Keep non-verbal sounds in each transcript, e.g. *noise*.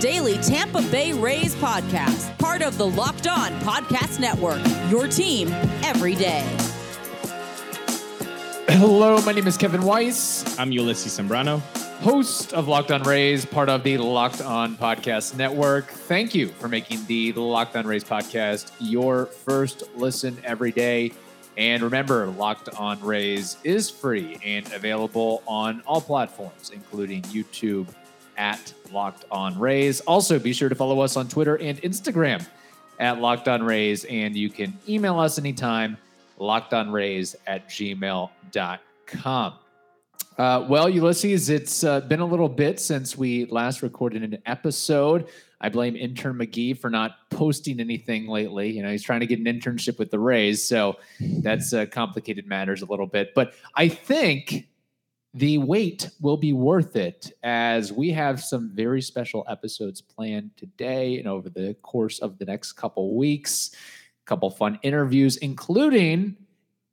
daily Tampa Bay Rays podcast, part of the Locked On Podcast Network. Your team every day. Hello, my name is Kevin Weiss, I'm Ulysses Sembrano. host of Locked On Rays, part of the Locked On Podcast Network. Thank you for making the Locked On Rays podcast your first listen every day. And remember, Locked On Rays is free and available on all platforms, including YouTube at Locked On Rays. Also, be sure to follow us on Twitter and Instagram at Locked On Rays, and you can email us anytime, lockedonrays at gmail.com. Uh, well, Ulysses, it's uh, been a little bit since we last recorded an episode. I blame intern McGee for not posting anything lately. You know, he's trying to get an internship with the Rays, so that's uh, complicated matters a little bit. But I think the wait will be worth it as we have some very special episodes planned today and over the course of the next couple weeks. A couple fun interviews, including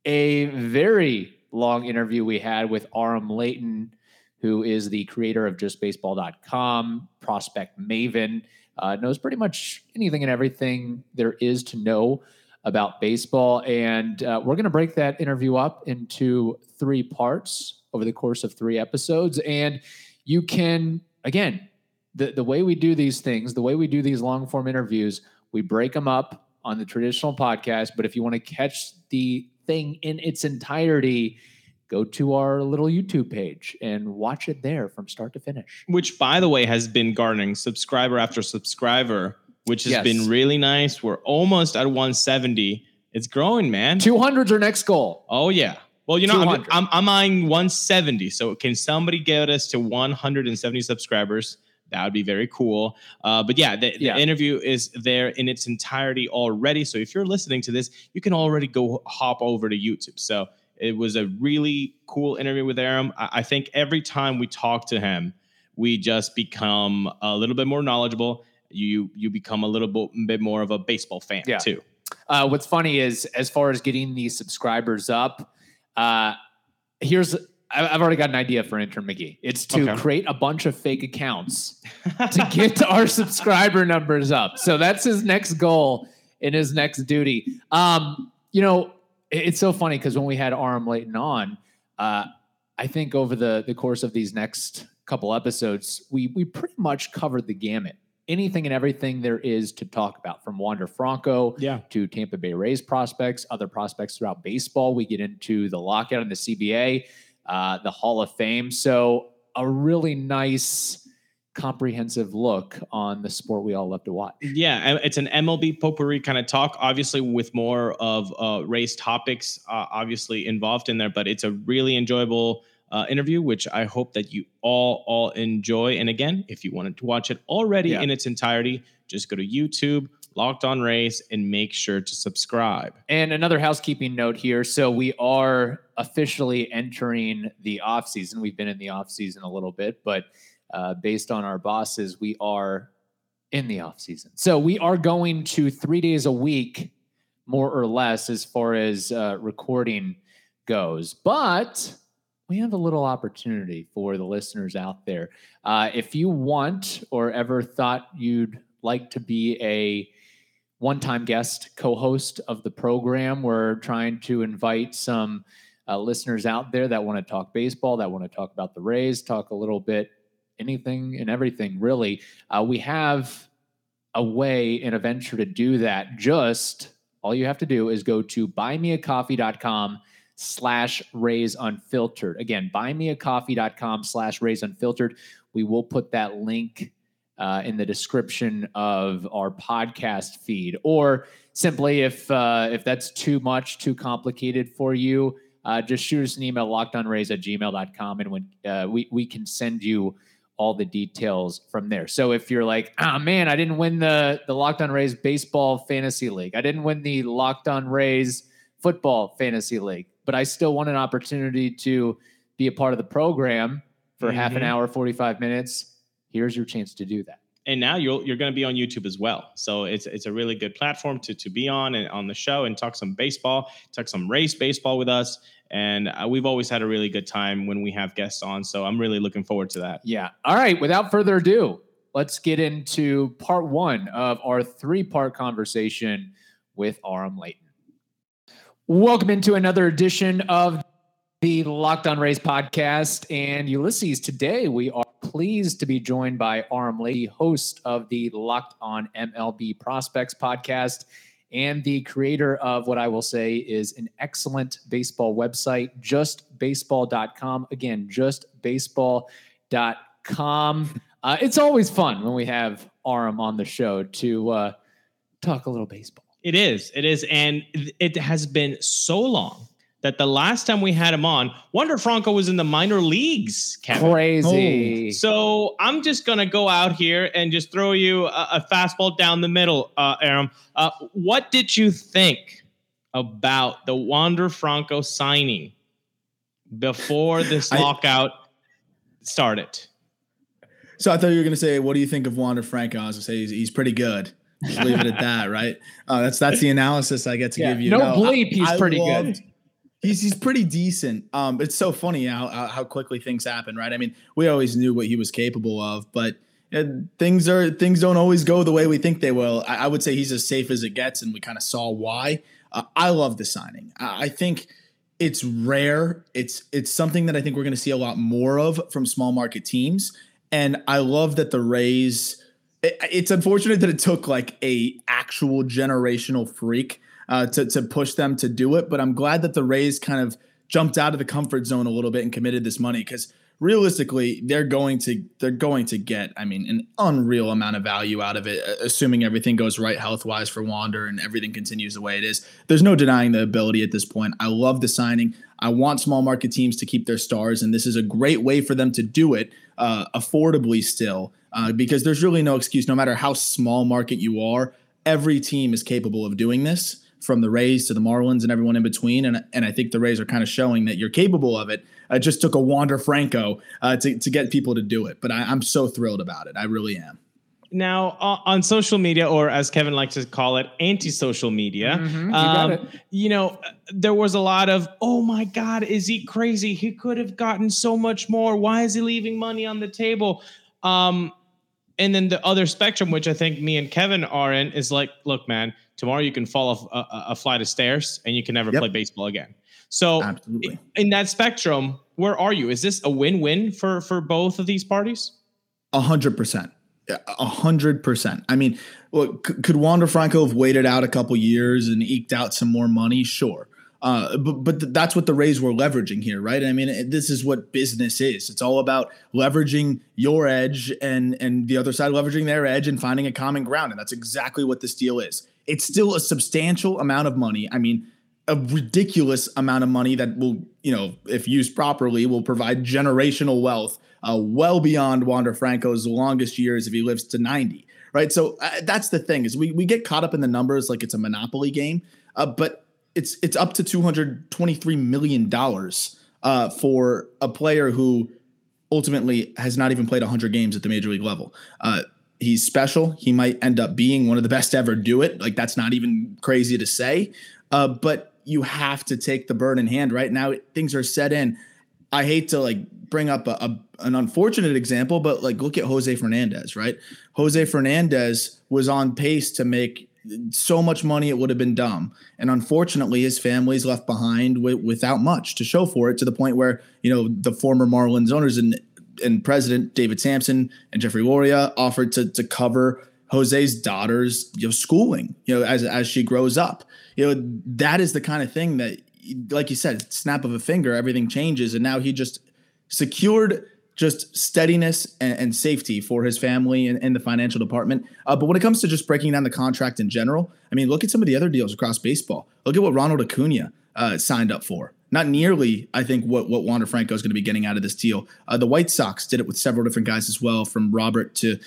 a very long interview we had with Aram Leighton, who is the creator of justbaseball.com, prospect maven, uh, knows pretty much anything and everything there is to know about baseball. And uh, we're going to break that interview up into three parts over the course of three episodes. And you can, again, the, the way we do these things, the way we do these long form interviews, we break them up on the traditional podcast. But if you want to catch the thing in its entirety, go to our little YouTube page and watch it there from start to finish. Which, by the way, has been garnering subscriber after subscriber, which has Yes. been really nice. We're almost at 170. It's growing, man. 200's our next goal. Oh yeah. Well, you know, I'm, I'm I'm eyeing 170. So can somebody get us to 170 subscribers? That would be very cool. Uh, but yeah, the, the interview is there in its entirety already. So if you're listening to this, you can already go hop over to YouTube. So it was a really cool interview with Aram. I, I think every time we talk to him, we just become a little bit more knowledgeable. You you become a little bit, bit more of a baseball fan Yeah. too. Uh, what's funny is, as far as getting these subscribers up, uh, here's I've already got an idea for intern McGee. It's to Okay. create a bunch of fake accounts to get *laughs* our subscriber numbers up. So that's his next goal in his next duty. Um, you know, it's so funny because when we had Aram Leighton on, uh, I think over the the course of these next couple episodes, we we pretty much covered the gamut. Anything and everything there is to talk about, from Wander Franco Yeah. to Tampa Bay Rays prospects, other prospects throughout baseball. We get into the lockout in the CBA, uh, the Hall of Fame. So a really nice, comprehensive look on the sport we all love to watch. Yeah, it's an MLB potpourri kind of talk, obviously with more of uh, Rays topics, uh, obviously involved in there. But it's a really enjoyable uh, interview, which I hope that you all all enjoy. And again, if you wanted to watch it already Yeah. in its entirety, just go to YouTube, Locked On Rays, and make sure to subscribe. And another housekeeping note here. So we are officially entering the off season. We've been in the off season a little bit, but uh, based on our bosses, we are in the off season. So we are going to three days a week, more or less, as far as uh, recording goes. But we have a little opportunity for the listeners out there. Uh, if you want or ever thought you'd like to be a one time guest co host of the program, we're trying to invite some uh, listeners out there that want to talk baseball, that want to talk about the Rays, talk a little bit anything and everything, really. Uh, we have a way and a venture to do that. Just all you have to do is go to buymeacoffee.com slash Rays unfiltered. Again, buymeacoffee.com slash Rays unfiltered. We will put that link uh, in the description of our podcast feed. Or simply, if uh, if that's too much, too complicated for you, uh, just shoot us an email, lockedonrays at gmail.com, and when, uh, we, we can send you all the details from there. So if you're like, ah, man, I didn't win the, the Locked On Rays Baseball Fantasy League, I didn't win the Locked On Rays Football Fantasy League, but I still want an opportunity to be a part of the program for half an Mhm. hour, 45 minutes. Here's your chance to do that. and now you'll, you're going to be on YouTube as well. So it's it's a really good platform to to be on and on the show and talk some baseball, talk some Rays baseball with us. And uh, we've always had a really good time when we have guests on. So I'm really looking forward to that. Yeah. All right. Without further ado, let's get into part one of our three part conversation with Aram Leighton. Welcome into another edition of the Locked On Rays podcast. And Ulysses, today we are pleased to be joined by Aram Leighton, host of the Locked On MLB Prospects podcast and the creator of what I will say is an excellent baseball website, justbaseball.com. Again, justbaseball.com. Uh, it's always fun when we have Aram on the show to uh, talk a little baseball. It is. It is. And it has been so long that the last time we had him on, Wander Franco was in the minor leagues. Kevin. Crazy. Oh. So I'm just gonna go out here and just throw you a, a fastball down the middle, uh, Aram. Uh, what did you think about the Wander Franco signing before this I, lockout started? So I thought you were gonna say, "What do you think of Wander Franco?" I was gonna say he's, he's pretty good. Just leave it at that, right? Uh, that's that's the analysis I get to yeah, give you. No, no bleep, he's I pretty loved, good he's he's pretty decent. Um, it's so funny how how quickly things happen, right? I mean, we always knew what he was capable of, but uh, things are things don't always go the way we think they will. I, I would say he's as safe as it gets, and we kind of saw why. Uh, I love the signing. I, I think it's rare. It's it's something that I think we're going to see a lot more of from small market teams, and I love that the Rays. It, it's unfortunate that it took like a actual generational freak uh, to to push them to do it. But I'm glad that the Rays kind of jumped out of the comfort zone a little bit and committed this money because realistically they're going to they're going to get I mean an unreal amount of value out of it assuming everything goes right health wise for Wander and everything continues the way it is. There's no denying the ability at this point. I love the signing. I want small market teams to keep their stars and this is a great way for them to do it uh, affordably still uh, because there's really no excuse no matter how small market you are every team is capable of doing this from the Rays to the Marlins and everyone in between. And, and I think the Rays are kind of showing that you're capable of it. It just took a Wander Franco uh, to, to get people to do it. But I, I'm so thrilled about it. I really am. Now, uh, on social media, or as Kevin likes to call it, anti-social media, mm-hmm, you, um, you, know, there was a lot of, "Oh my God, is he crazy? He could have gotten so much more. Why is he leaving money on the table?" Um, and then the other spectrum, which I think me and Kevin are in, is like, "Look, man, tomorrow you can fall off a, a flight of stairs and you can never yep. play baseball again. So Absolutely. in that spectrum, where are you? Is this a win-win for for both of these parties? A hundred percent. A hundred percent. I mean, look, could Wander Franco have waited out a couple years and eked out some more money? Sure. Uh, but but that's what the Rays were leveraging here, right? I mean, this is what business is. It's all about leveraging your edge and and the other side leveraging their edge and finding a common ground, and that's exactly what this deal is it's still a substantial amount of money. I mean, a ridiculous amount of money that will, you know, if used properly, will provide generational wealth uh, well beyond Wander Franco's longest years if he lives to 90. Right. So uh, that's the thing is we, we get caught up in the numbers like it's a monopoly game, uh, but it's it's up to 223 million dollars uh, for a player who ultimately has not even played 100 games at the major league level. Uh, he's special. He might end up being one of the best ever do it. Like that's not even crazy to say. Uh, but you have to take the bird in hand right now. Things are set in. I hate to like bring up a, a, an unfortunate example, but like look at Jose Fernandez, right? Jose Fernandez was on pace to make so much money it would have been dumb, and unfortunately, his family's left behind with, without much to show for it. To the point where you know the former Marlins owners and and President David Samson and Jeffrey Loria offered to to cover Jose's daughter's you know, schooling, you know, as as she grows up. You know, that is the kind of thing that, like you said, snap of a finger, everything changes, and now he just secured just steadiness and, and safety for his family and, and the financial department. Uh, but when it comes to just breaking down the contract in general, I mean, look at some of the other deals across baseball. Look at what Ronald Acuna uh, signed up for. Not nearly, I think, what what Wander Franco is going to be getting out of this deal. Uh, the White Sox did it with several different guys as well, from Robert to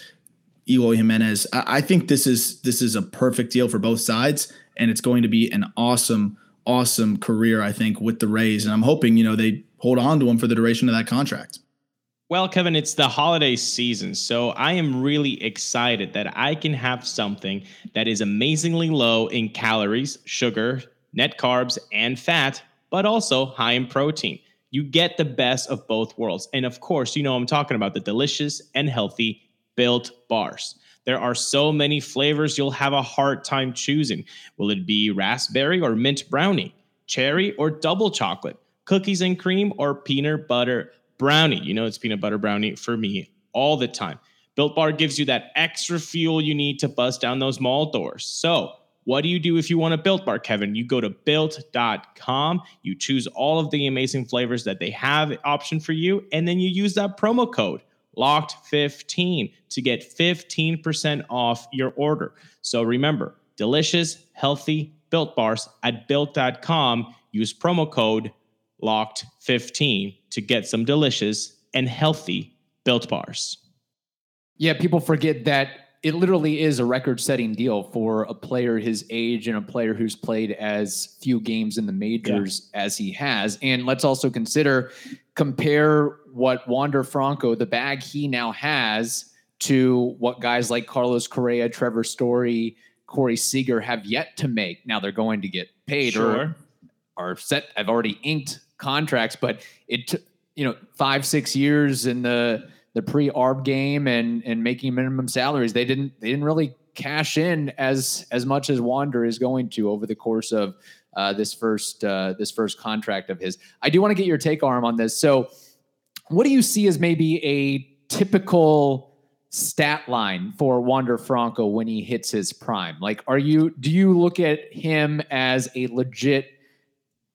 Eloy Jimenez. I, I think this is this is a perfect deal for both sides, and it's going to be an awesome, awesome career. I think with the Rays, and I'm hoping you know they hold on to him for the duration of that contract. Well, Kevin, it's the holiday season, so I am really excited that I can have something that is amazingly low in calories, sugar, net carbs, and fat but also high in protein. You get the best of both worlds. And of course, you know I'm talking about the delicious and healthy built bars. There are so many flavors you'll have a hard time choosing. Will it be raspberry or mint brownie, cherry or double chocolate, cookies and cream or peanut butter brownie? You know, it's peanut butter brownie for me all the time. Built Bar gives you that extra fuel you need to bust down those mall doors. So, what do you do if you want a built bar, Kevin? You go to built.com, you choose all of the amazing flavors that they have option for you, and then you use that promo code locked15 to get 15% off your order. So remember, delicious, healthy built bars at built.com. Use promo code locked15 to get some delicious and healthy built bars. Yeah, people forget that it literally is a record-setting deal for a player his age and a player who's played as few games in the majors yeah. as he has. And let's also consider compare what Wander Franco, the bag he now has, to what guys like Carlos Correa, Trevor Story, Corey Seager have yet to make. Now they're going to get paid sure. or are set. I've already inked contracts, but it took you know five six years in the the pre arb game and and making minimum salaries. They didn't they didn't really cash in as as much as Wander is going to over the course of uh, this first uh, this first contract of his. I do want to get your take, Aram, on this. So, what do you see as maybe a typical stat line for Wander Franco when he hits his prime? Like, are you do you look at him as a legit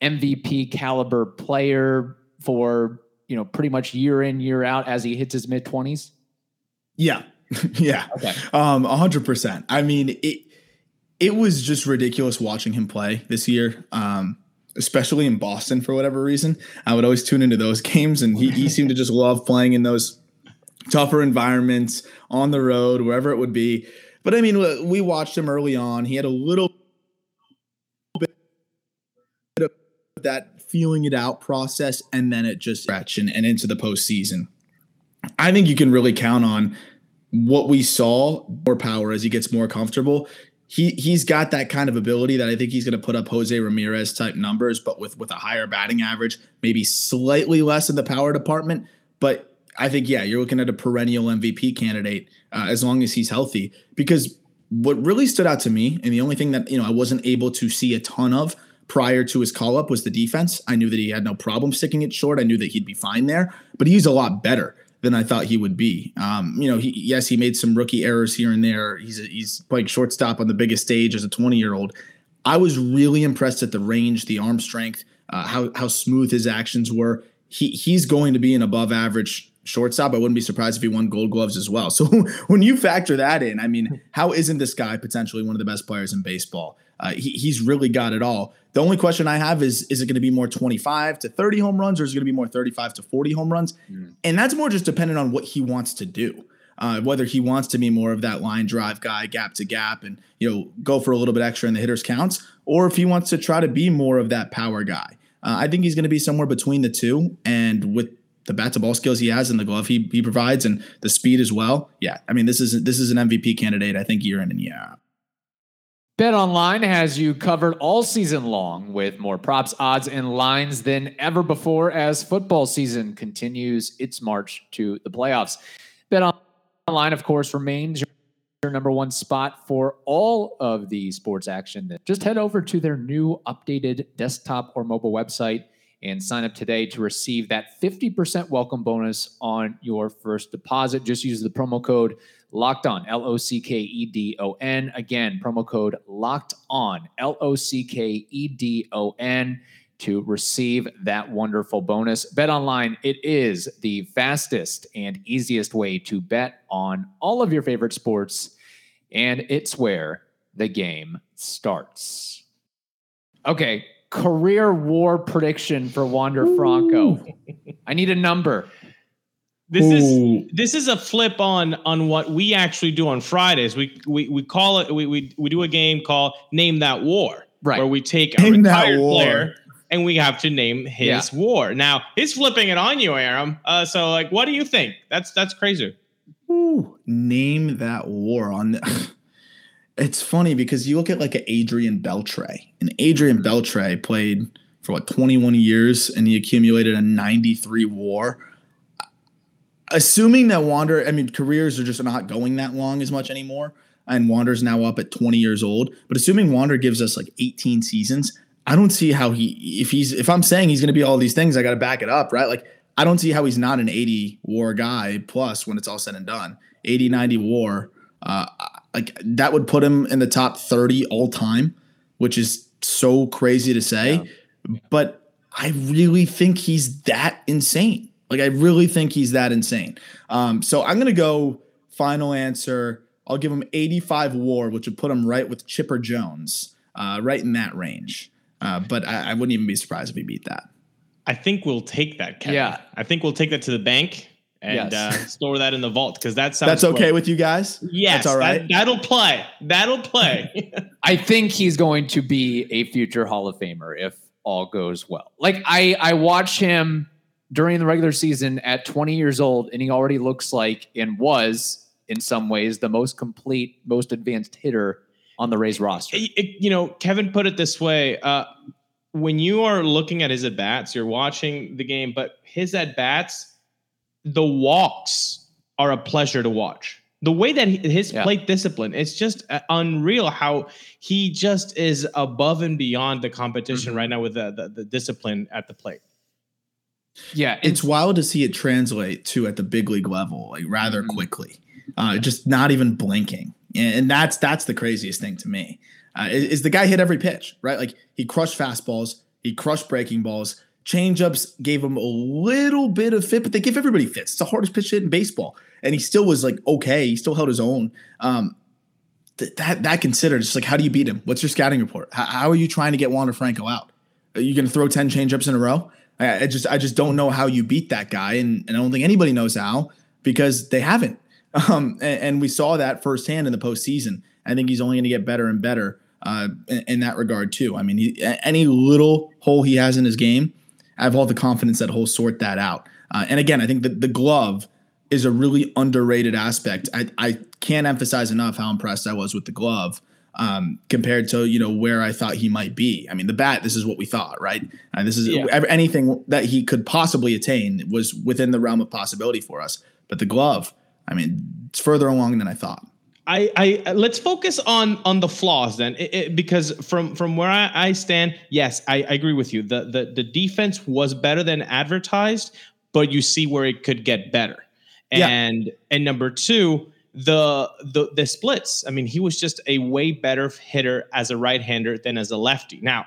MVP caliber player for you know pretty much year in year out as he hits his mid twenties? Yeah, *laughs* yeah, okay, um, hundred percent. I mean, it it was just ridiculous watching him play this year. Um, especially in Boston for whatever reason. I would always tune into those *laughs* games, and he, he *laughs* seemed to just love playing in those tougher environments on the road, wherever it would be. But I mean, we watched him early on. He had a little bit of that feeling it out process, and then it just stretch and, and into the postseason. I think you can really count on what we saw more power as he gets more comfortable he he's got that kind of ability that I think he's going to put up Jose Ramirez type numbers, but with with a higher batting average, maybe slightly less in the power department. But I think yeah, you're looking at a perennial MVP candidate uh, as long as he's healthy. Because what really stood out to me, and the only thing that you know I wasn't able to see a ton of prior to his call up was the defense. I knew that he had no problem sticking it short. I knew that he'd be fine there, but he's a lot better than I thought he would be. Um, you know, he, yes, he made some rookie errors here and there. He's a, he's playing shortstop on the biggest stage as a 20 year old. I was really impressed at the range, the arm strength, uh, how how smooth his actions were. He he's going to be an above average shortstop. I wouldn't be surprised if he won Gold Gloves as well. *laughs* So when you factor that in, I mean, how isn't this guy potentially one of the best players in baseball? Uh, he, he's really got it all. The only question I have is is it going to be more 25 to 30 home runs or is it going to be more 35 to 40 home runs? Mm. And that's more just dependent on what he wants to do. Uh, whether he wants to be more of that line drive guy, gap to gap, and you know go for a little bit extra in the hitters counts, or if he wants to try to be more of that power guy. Uh, I think he's going to be somewhere between the two, and with the bat to ball skills he has and the glove he, he provides and the speed as well. Yeah, I mean this is this is an MVP candidate. I think year in and year out. Bet Online has you covered all season long with more props, odds, and lines than ever before as football season continues its march to the playoffs. Bet Online, of course, remains your number one spot for all of the sports action. Just head over to their new updated desktop or mobile website and sign up today to receive that 50% welcome bonus on your first deposit. Just use the promo code locked on, L O C K E D O N. Again, promo code locked on, L O C K E D O N to receive that wonderful bonus. Bet online, it is the fastest and easiest way to bet on all of your favorite sports, and it's where the game starts. Okay, career war prediction for Wander Franco. I need a number. This Ooh. is this is a flip on on what we actually do on Fridays. We we we call it we we, we do a game called Name That War. Right. Where we take a retired player and we have to name his yeah. war. Now he's flipping it on you, Aram. Uh, so like what do you think? That's that's crazy. Ooh, name that war on the *laughs* it's funny because you look at like an Adrian Beltre, and Adrian Beltre played for what 21 years, and he accumulated a 93 WAR. Assuming that Wander, I mean, careers are just not going that long as much anymore, and Wander's now up at 20 years old. But assuming Wander gives us like 18 seasons, I don't see how he, if he's, if I'm saying he's going to be all these things, I got to back it up, right? Like, I don't see how he's not an 80 war guy plus when it's all said and done. 80, 90 war. Uh, like that would put him in the top 30 all time, which is so crazy to say. Yeah. But I really think he's that insane. Like I really think he's that insane. Um, so I'm gonna go final answer. I'll give him 85 WAR, which would put him right with Chipper Jones, uh, right in that range. Uh, but I, I, wouldn't even be surprised if he beat that. I think we'll take that, Kevin. Yeah, I think we'll take that to the bank and yes. uh, *laughs* store that in the vault because that sounds. That's okay with you guys. Yes, that's all right. That, will play. That'll play. *laughs* I think he's going to be a future Hall of Famer if all goes well. Like I, I watch him during the regular season at 20 years old, and he already looks like and was in some ways the most complete, most advanced hitter on the Rays roster. It, you know, Kevin put it this way: uh, when you are looking at his at bats, you're watching the game, but his at bats, the walks are a pleasure to watch. The way that he, his yeah. plate discipline, it's just uh, unreal how he just is above and beyond the competition mm-hmm. right now with the, the, the discipline at the plate. Yeah, it's wild to see it translate to at the big league level, like rather mm-hmm. quickly, uh, just not even blinking, and that's that's the craziest thing to me. Uh, is, is, the guy hit every pitch right? Like he crushed fastballs, he crushed breaking balls, changeups gave him a little bit of fit, but they give everybody fits. It's the hardest pitch hit in baseball, and he still was like okay, he still held his own. Um, th- that that considered, just like how do you beat him? What's your scouting report? How, how are you trying to get Wander Franco out? Are you going to throw ten changeups in a row? I, I just I just don't know how you beat that guy, and, and I don't think anybody knows how because they haven't. *laughs* Um, and, and, we saw that firsthand in the postseason. I think he's only going to get better and better uh, in, in, that regard too. I mean, he, any little hole he has in his game, I have all the confidence that he'll sort that out. Uh, and again, I think that the glove is a really underrated aspect. I, I can't emphasize enough how impressed I was with the glove um, compared to you know where I thought he might be. I mean, the bat. This is what we thought, right? And this is yeah. anything that he could possibly attain was within the realm of possibility for us. But the glove, I mean, it's further along than I thought. I, I let's focus on on the flaws then, it, it, because from from where I, I stand, yes, I, I agree with you. The, the the defense was better than advertised, but you see where it could get better. And yeah. and number two, the the the splits. I mean, he was just a way better hitter as a right-hander than as a lefty. Now,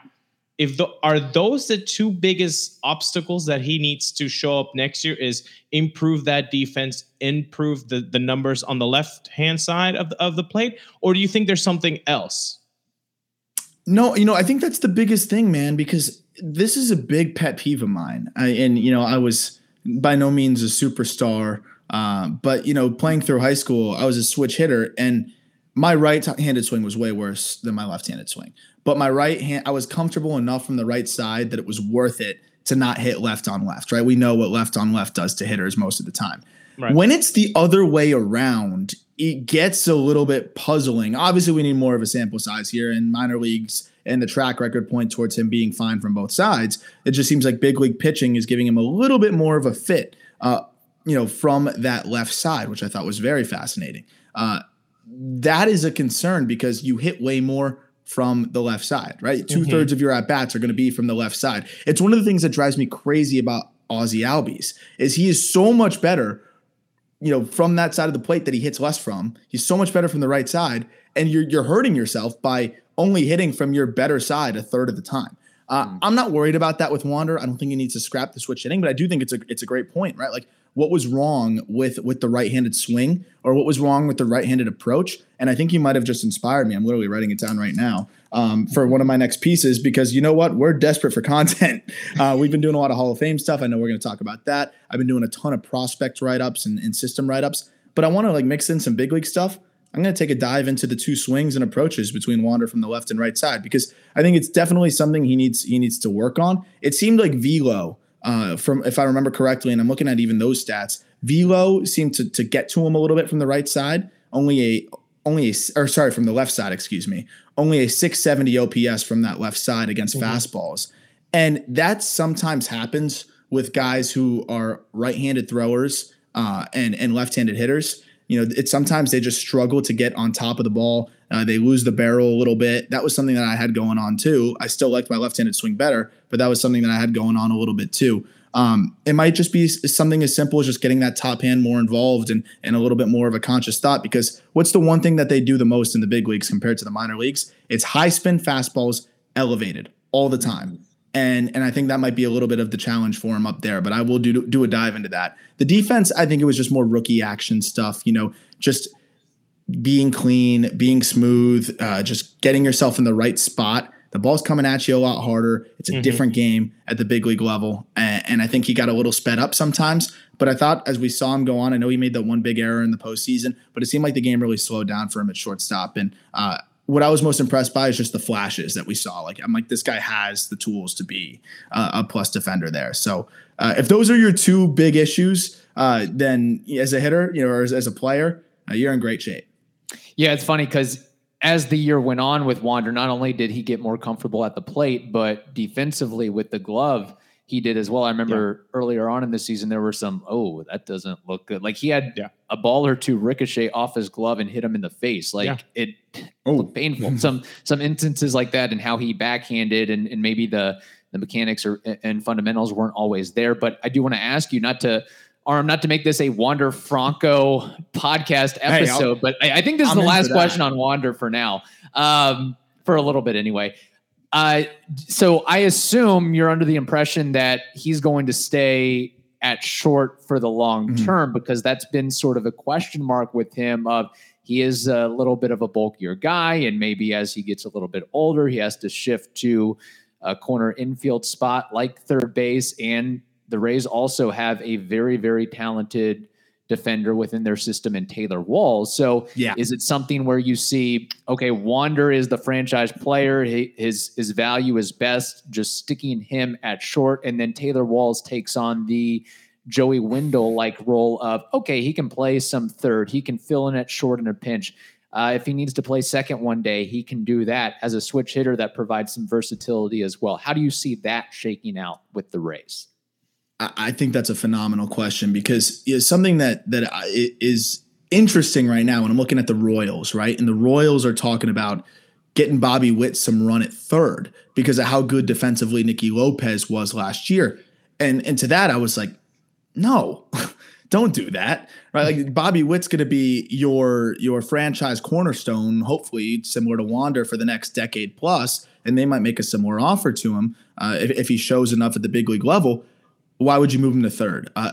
if the are those the two biggest obstacles that he needs to show up next year is improve that defense, improve the the numbers on the left hand side of the, of the plate, or do you think there's something else? No, you know, I think that's the biggest thing, man, because this is a big pet peeve of mine. I, and you know, I was by no means a superstar uh, but you know, playing through high school, I was a switch hitter, and my right-handed swing was way worse than my left-handed swing. But my right hand, I was comfortable enough from the right side that it was worth it to not hit left on left. Right? We know what left on left does to hitters most of the time. Right. When it's the other way around, it gets a little bit puzzling. Obviously, we need more of a sample size here in minor leagues and the track record point towards him being fine from both sides. It just seems like big league pitching is giving him a little bit more of a fit. Uh, you know, from that left side, which I thought was very fascinating. Uh, that is a concern because you hit way more from the left side, right? Two thirds mm-hmm. of your at bats are going to be from the left side. It's one of the things that drives me crazy about Ozzie Albies is he is so much better, you know, from that side of the plate that he hits less from. He's so much better from the right side, and you're you're hurting yourself by only hitting from your better side a third of the time. Uh, mm. I'm not worried about that with Wander. I don't think he needs to scrap the switch hitting, but I do think it's a it's a great point, right? Like what was wrong with with the right-handed swing or what was wrong with the right-handed approach? And i think you might have just inspired me. I'm literally writing it down right now um, for one of my next pieces because you know what? We're desperate for *laughs* content. Uh, we've been doing a lot of hall of fame stuff. I know we're going to talk about that. I've been doing a ton of prospect write-ups and, and system write-ups but i want to like mix in some big league stuff i'm going to take a dive into the two swings and approaches between wander from the left and right side because i think it's definitely something he needs he needs to work on it seemed like velo uh, from if I remember correctly, and I'm looking at even those stats, Velo seemed to to get to him a little bit from the right side. Only a only a or sorry from the left side, excuse me. Only a 670 OPS from that left side against mm-hmm. fastballs, and that sometimes happens with guys who are right-handed throwers uh, and and left-handed hitters. You know, it's sometimes they just struggle to get on top of the ball. Uh, they lose the barrel a little bit. That was something that I had going on too. I still liked my left-handed swing better, but that was something that I had going on a little bit too. Um, it might just be something as simple as just getting that top hand more involved and, and a little bit more of a conscious thought. Because what's the one thing that they do the most in the big leagues compared to the minor leagues? It's high spin fastballs elevated all the time. And and I think that might be a little bit of the challenge for him up there. But I will do do a dive into that. The defense, I think it was just more rookie action stuff. You know, just being clean, being smooth, uh, just getting yourself in the right spot the ball's coming at you a lot harder. It's a mm-hmm. different game at the big league level. And, and, I think he got a little sped up sometimes. But I thought as we saw him go on, I know he made that one big error in the postseason, but it seemed like the game really slowed down for him at shortstop. And uh, what I was most impressed by is just the flashes that we saw. Like, I'm like, this guy has the tools to be uh, a plus defender there. So uh, if those are your two big issues, uh, then as a hitter, you know, or as, as a player, uh, you're in great shape. Yeah, it's funny because as the year went on with Wander, not only did he get more comfortable at the plate, but defensively with the glove, he did as well. I remember yeah. earlier on in the season, there were some, oh, that doesn't look good. Like he had yeah. a ball or two ricochet off his glove and hit him in the face. Like yeah. it oh. painful. some some instances like that and how he backhanded and, and maybe the the mechanics or and fundamentals weren't always there. But I do want to ask you not to Aram, not to make this a Wander Franco podcast episode, hey, but I, I, think this is I'm the last question on Wander for now, um, for a little bit anyway. Uh, so I assume you're under the impression that he's going to stay at short for the long mm-hmm. term because that's been sort of a question mark with him of he is a little bit of a bulkier guy and maybe as he gets a little bit older he has to shift to a corner infield spot like third base and the Rays also have a very, very talented defender within their system in Taylor Walls. So, yeah. is it something where you see, okay, Wander is the franchise player, his his value is best, just sticking him at short, and then Taylor Walls takes on the Joey Wendle like role of okay, he can play some third, he can fill in at short in a pinch. Uh, if he needs to play second one day, he can do that as a switch hitter that provides some versatility as well. How do you see that shaking out with the Rays? I think that's a phenomenal question because it's something that that is interesting right now when I'm looking at the Royals, right? And the Royals are talking about getting Bobby Witt some run at third because of how good defensively Nicky Lopez was last year. And and to that I was like, no, *laughs* don't do that. Right? Like Bobby Witt's going to be your your franchise cornerstone, hopefully similar to Wander for the next decade plus, and they might make a similar offer to him uh, if, if he shows enough at the big league level why would you move him to third? Uh,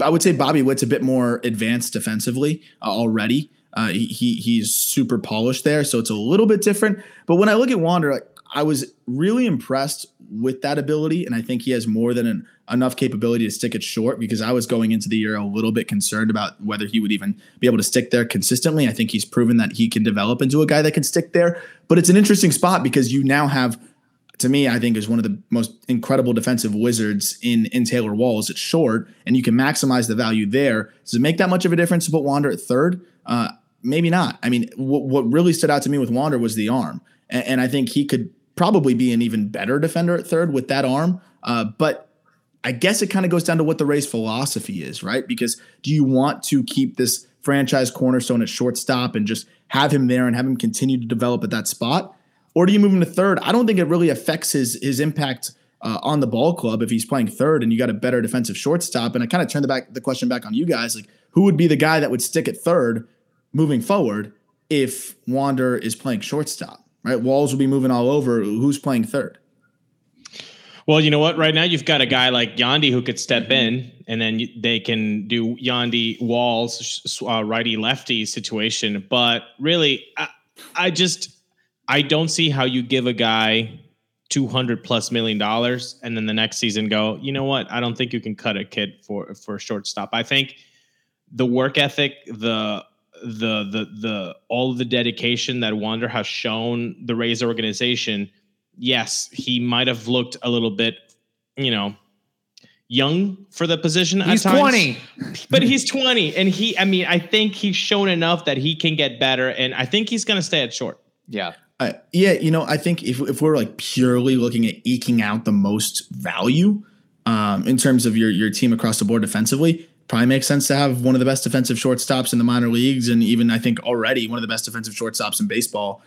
I would say Bobby Witt's a bit more advanced defensively uh, already. Uh, he, he's super polished there, so it's a little bit different. But when I look at Wander, like, I was really impressed with that ability, and I think he has more than an, enough capability to stick it short. Because I was going into the year a little bit concerned about whether he would even be able to stick there consistently. I think he's proven that he can develop into a guy that can stick there. But it's an interesting spot because you now have to me, I think is one of the most incredible defensive wizards in in Taylor Walls. It's short, and you can maximize the value there. Does it make that much of a difference to put Wander at third? Uh, maybe not. I mean, w- what really stood out to me with Wander was the arm, and, and, I think he could probably be an even better defender at third with that arm. Uh, but I guess it kind of goes down to what the Rays' philosophy is, right? Because do you want to keep this franchise cornerstone at shortstop and just have him there and have him continue to develop at that spot? Or do you move him to third? I don't think it really affects his his impact uh, on the ball club if he's playing third and you got a better defensive shortstop. And I kind of turn the back the question back on you guys, like who would be the guy that would stick at third moving forward if Wander is playing shortstop? Right, Walls will be moving all over. Who's playing third? Well, you know what? Right now, you've got a guy like Yandy who could step in, and then they can do Yandy Walls uh, righty lefty situation. But really, I, I just I don't see how you give a guy 200 plus million dollars and then the next season go, you know what? I don't think you can cut a kid for for a shortstop. I think the work ethic, the the the the all the dedication that Wander has shown the Rays organization, yes, he might have looked a little bit, you know, young for the position. He's 20. But he's 20. And he, I mean, I think he's shown enough that he can get better. And I think he's going to stay at short. Yeah. Uh, yeah, you know, I think if, if we're like purely looking at eking out the most value um, in terms of your your team across the board defensively, probably makes sense to have one of the best defensive shortstops in the minor leagues, and even I think already one of the best defensive shortstops in baseball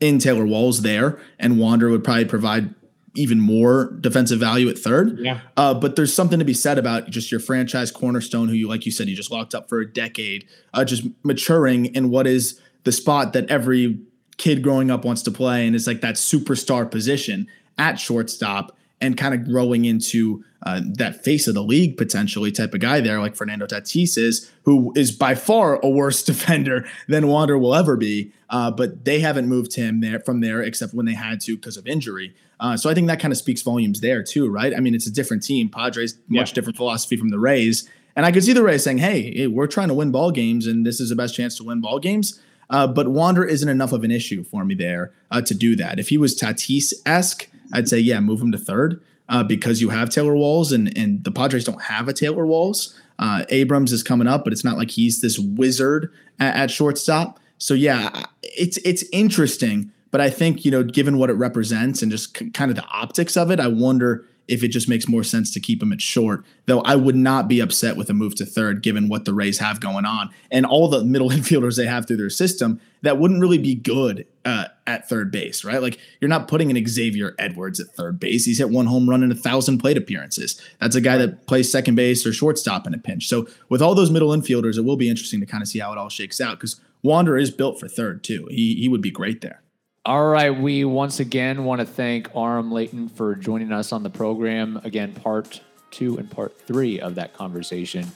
in Taylor Walls there, and Wander would probably provide even more defensive value at third. Yeah. Uh, but there's something to be said about just your franchise cornerstone, who you, like you said, you just locked up for a decade, uh, just maturing in what is the spot that every kid growing up wants to play. And it's like that superstar position at shortstop and kind of growing into uh, that face of the league potentially type of guy there, like Fernando Tatis is, who is by far a worse *laughs* defender than Wander will ever be. Uh, but they haven't moved him there from there except when they had to because of injury. Uh, so I think that kind of speaks volumes there too, right? I mean, it's a different team. Padres much Yeah. different philosophy from the Rays, and I could see the Rays saying, "Hey, hey, we're trying to win ball games, and this is the best chance to win ball games." Uh, but Wander isn't enough of an issue for me there uh, to do that. If he was Tatis esque, I'd say, yeah, move him to third uh, because you have Taylor Walls, and and the Padres don't have a Taylor Walls. Uh, Abrams is coming up, but it's not like he's this wizard at, at shortstop. So yeah, it's it's interesting, but I think you know, given what it represents and just k- kind of the optics of it, I wonder if it just makes more sense to keep him at short. Though I would not be upset with a move to third, given what the Rays have going on and all the middle *laughs* infielders they have through their system. That wouldn't really be good uh, at third base, right? Like you're not putting an Xavier Edwards at third base. He's hit one home run in a thousand plate appearances. That's a guy that plays second base or shortstop in a pinch. So with all those middle infielders, it will be interesting to kind of see how it all shakes out because Wander is built for third too. He he would be great there. All right. We once again want to thank Aram Leighton for joining us on the program. Again, part two and part three of that conversation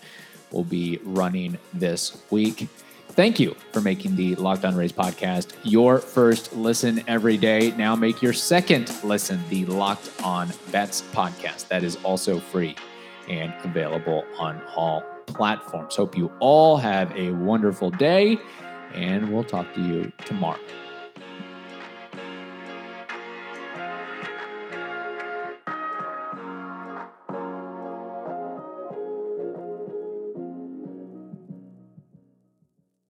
will be running this week. Thank you for making the Locked On Rays podcast your first listen every day. Now make your second listen the Locked On Bets podcast. That is also free and available on all platforms. Hope you all have a wonderful day, and we'll talk to you tomorrow.